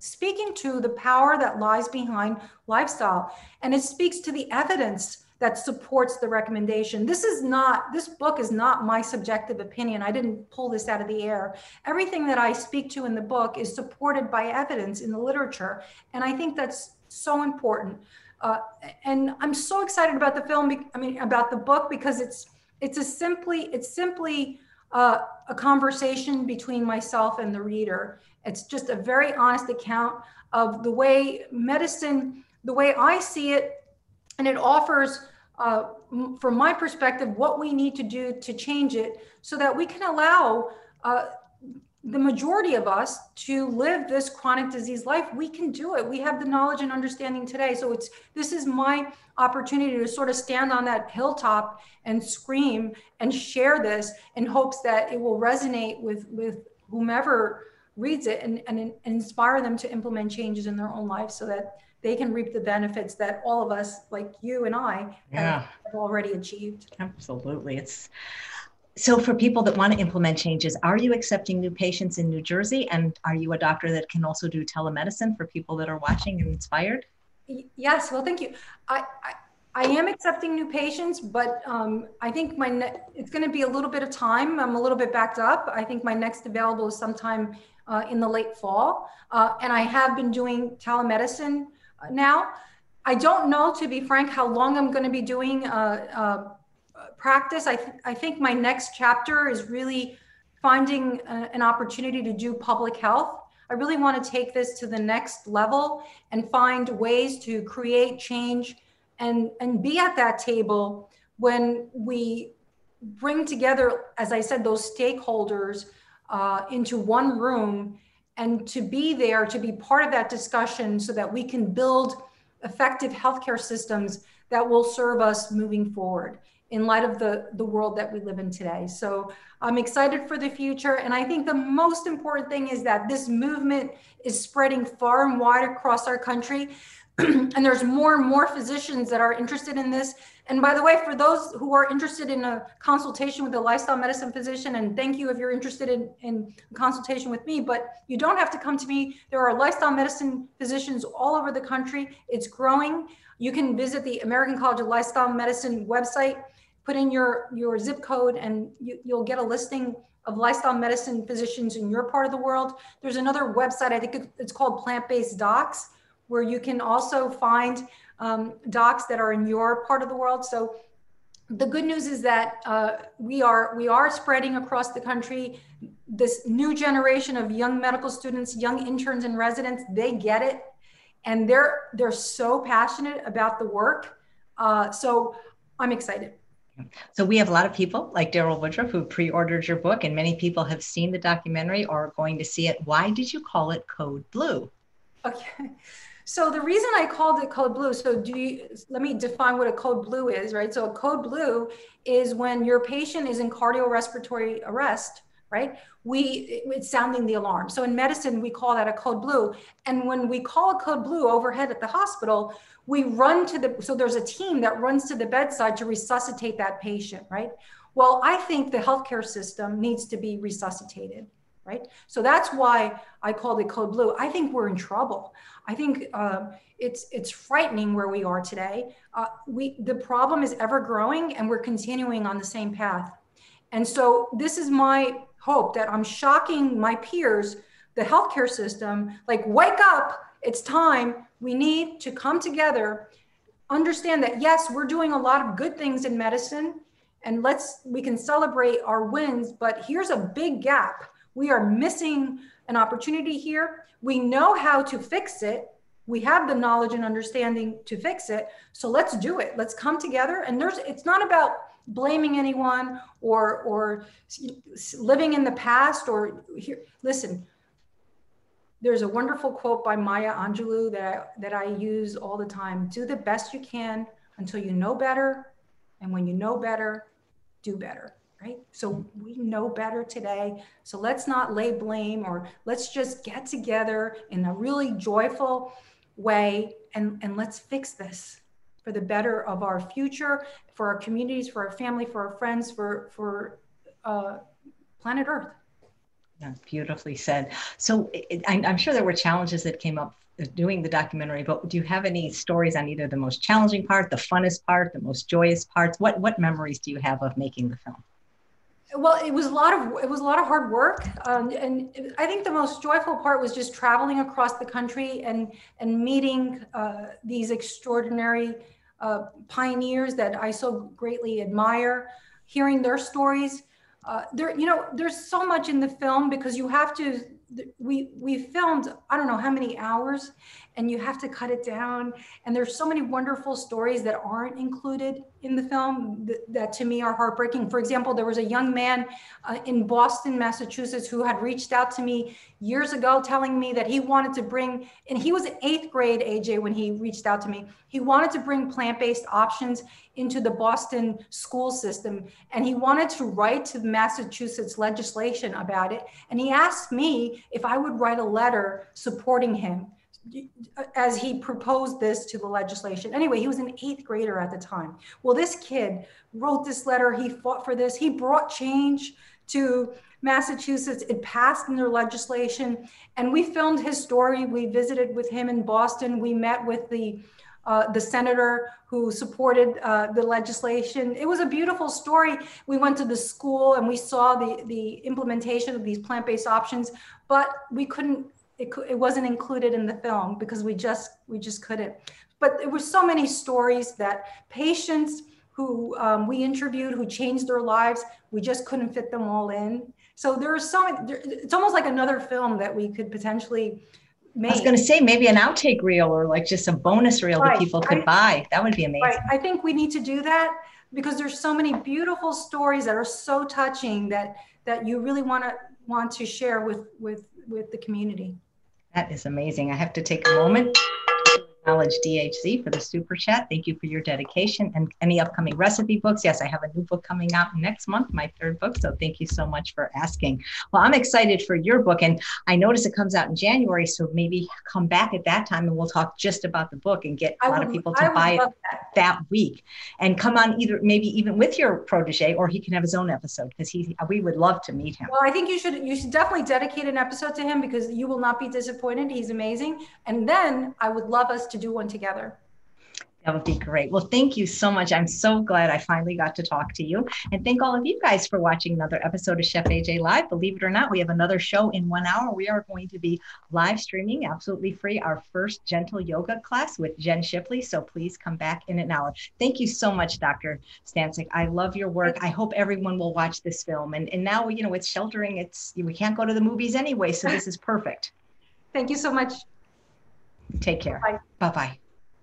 speaking to the power that lies behind lifestyle. And it speaks to the evidence that supports the recommendation. This is not, this book is not my subjective opinion. I didn't pull this out of the air. Everything that I speak to in the book is supported by evidence in the literature. And I think that's so important. Uh, and I'm so excited about the film, I mean, about the book because it's, it's a simply it's simply uh, a conversation between myself and the reader it's just a very honest account of the way medicine the way i see it and it offers uh, from my perspective what we need to do to change it so that we can allow uh, the majority of us to live this chronic disease life. We can do it. We have the knowledge and understanding today. So it's this is my opportunity to sort of stand on that hilltop and scream and share this in hopes that it will resonate with with whomever reads it and, and, and inspire them to implement changes in their own life so that they can reap the benefits that all of us like you and i yeah. have, have already achieved. Absolutely. It's so for people that want to implement changes are you accepting new patients in new jersey? And are you a doctor that can also do telemedicine for people that are watching and inspired? Yes. Well thank you. I, I I am accepting new patients, but um, I think my ne- it's going to be a little bit of time. I'm a little bit backed up. I think my next available is sometime uh, in the late fall, uh, and I have been doing telemedicine now. I don't know, to be frank, how long I'm going to be doing uh, uh, practice. I, th- I think my next chapter is really finding a, uh, an opportunity to do public health. I really want to take this to the next level and find ways to create change and, and be at that table when we bring together, as I said, those stakeholders uh, into one room and to be there, to be part of that discussion so that we can build effective healthcare systems that will serve us moving forward in light of the, the world that we live in today. So I'm excited for the future. And I think the most important thing is that this movement is spreading far and wide across our country. and there's more and more physicians that are interested in this. And by the way, for those who are interested in a consultation with a lifestyle medicine physician, and thank you if you're interested in, in consultation with me, but you don't have to come to me. There are lifestyle medicine physicians all over the country. It's growing. You can visit the American College of Lifestyle Medicine website put in your, your zip code and you, you'll get a listing of lifestyle medicine physicians in your part of the world. There's another website, I think it's called Plant Based Docs, where you can also find um, docs that are in your part of the world. So the good news is that uh, we are we are spreading across the country. This new generation of young medical students, young interns and residents, they get it, and they're they're so passionate about the work. Uh, so I'm excited. So we have a lot of people like Daryl Woodruff who pre-ordered your book, and many people have seen the documentary or are going to see it. Why did you call it Code Blue? Okay. So the reason I called it code blue, so do you, let me define what a code blue is, right? So a code blue is when your patient is in cardiorespiratory arrest, right? We, it's sounding the alarm. So in medicine, we call that a code blue. And when we call a code blue overhead at the hospital, we run to the, so there's a team that runs to the bedside to resuscitate that patient, right? Well, I think the healthcare system needs to be resuscitated right? So that's why I called it code blue. I think we're in trouble. I think uh, it's it's frightening where we are today. Uh, we the problem is ever growing, and we're continuing on the same path. And so this is my hope that I'm shocking my peers, the healthcare system, like wake up! It's time. We need to come together, understand that yes, we're doing a lot of good things in medicine, and let's we can celebrate our wins. But here's a big gap we are missing an opportunity here. We know how to fix it. We have the knowledge and understanding to fix it. So let's do it. Let's come together. And there's it's not about blaming anyone or or living in the past or here listen there's a wonderful quote by Maya Angelou that I, that I use all the time do the best you can until you know better and when you know better do better right? So we know better today. So let's not lay blame or let's just get together in a really joyful way and, and let's fix this for the better of our future, for our communities, for our family, for our friends, for, for uh, planet Earth. Yeah, beautifully said. So it, I, I'm sure there were challenges that came up doing the documentary, but do you have any stories on either the most challenging part, the funnest part, the most joyous parts? What what memories do you have of making the film? Well it was a lot of it was a lot of hard work um, and i think the most joyful part was just traveling across the country and and meeting uh, these extraordinary uh, pioneers that i so greatly admire hearing their stories. Uh, there you know there's so much in the film because you have to we we filmed i don't know how many hours and you have to cut it down. And there's so many wonderful stories that aren't included in the film that, that to me are heartbreaking. For example there was a young man uh, in boston massachusetts who had reached out to me years ago telling me that he wanted to bring and he was in eighth grade aj when he reached out to me. He wanted to bring plant-based options into the boston school system and he wanted to write to massachusetts legislation about it. And he asked me if I would write a letter supporting him as he proposed this to the legislation. Anyway, he was an eighth grader at the time. Well, this kid wrote this letter. He fought for this. He brought change to Massachusetts. It passed in their legislation. And we filmed his story. We visited with him in Boston. We met with the uh, the senator who supported uh, the legislation. It was a beautiful story. We went to the school and we saw the, the implementation of these plant-based options, but we couldn't, it, it wasn't included in the film because we just, we just couldn't. But there were so many stories that patients who um, we interviewed who changed their lives, we just couldn't fit them all in. So there are so many, there, it's almost like another film that we could potentially Make. I was going to say maybe an outtake reel or like just a bonus reel right. that people could I, buy. That would be amazing. Right. I think we need to do that because there's so many beautiful stories that are so touching that that you really want to want to share with with with the community. That is amazing. I have to take a moment acknowledge DHZ for the super chat. Thank you for your dedication and any upcoming recipe books. Yes, I have a new book coming out next month, my third book. So thank you so much for asking. Well, I'm excited for your book, and I notice it comes out in January. So maybe come back at that time and we'll talk just about the book and get a lot of people to buy it that. that. week. And come on either maybe even with your protege, or he can have his own episode because he we would love to meet him. Well, I think you should you should definitely dedicate an episode to him because you will not be disappointed. He's amazing. And then I would love us to do one together. That would be great. Well, thank you so much. I'm so glad I finally got to talk to you. And thank all of you guys for watching another episode of Chef AJ Live. Believe it or not, we have another show in one hour. We are going to be live streaming absolutely free our first gentle yoga class with Jen Shipley. So please come back in an hour. Thank you so much, Dr. Stancic. I love your work. I hope everyone will watch this film. And, and now, you know, it's sheltering. It's we can't go to the movies anyway. So this is perfect. Thank you so much. Take care. Bye bye.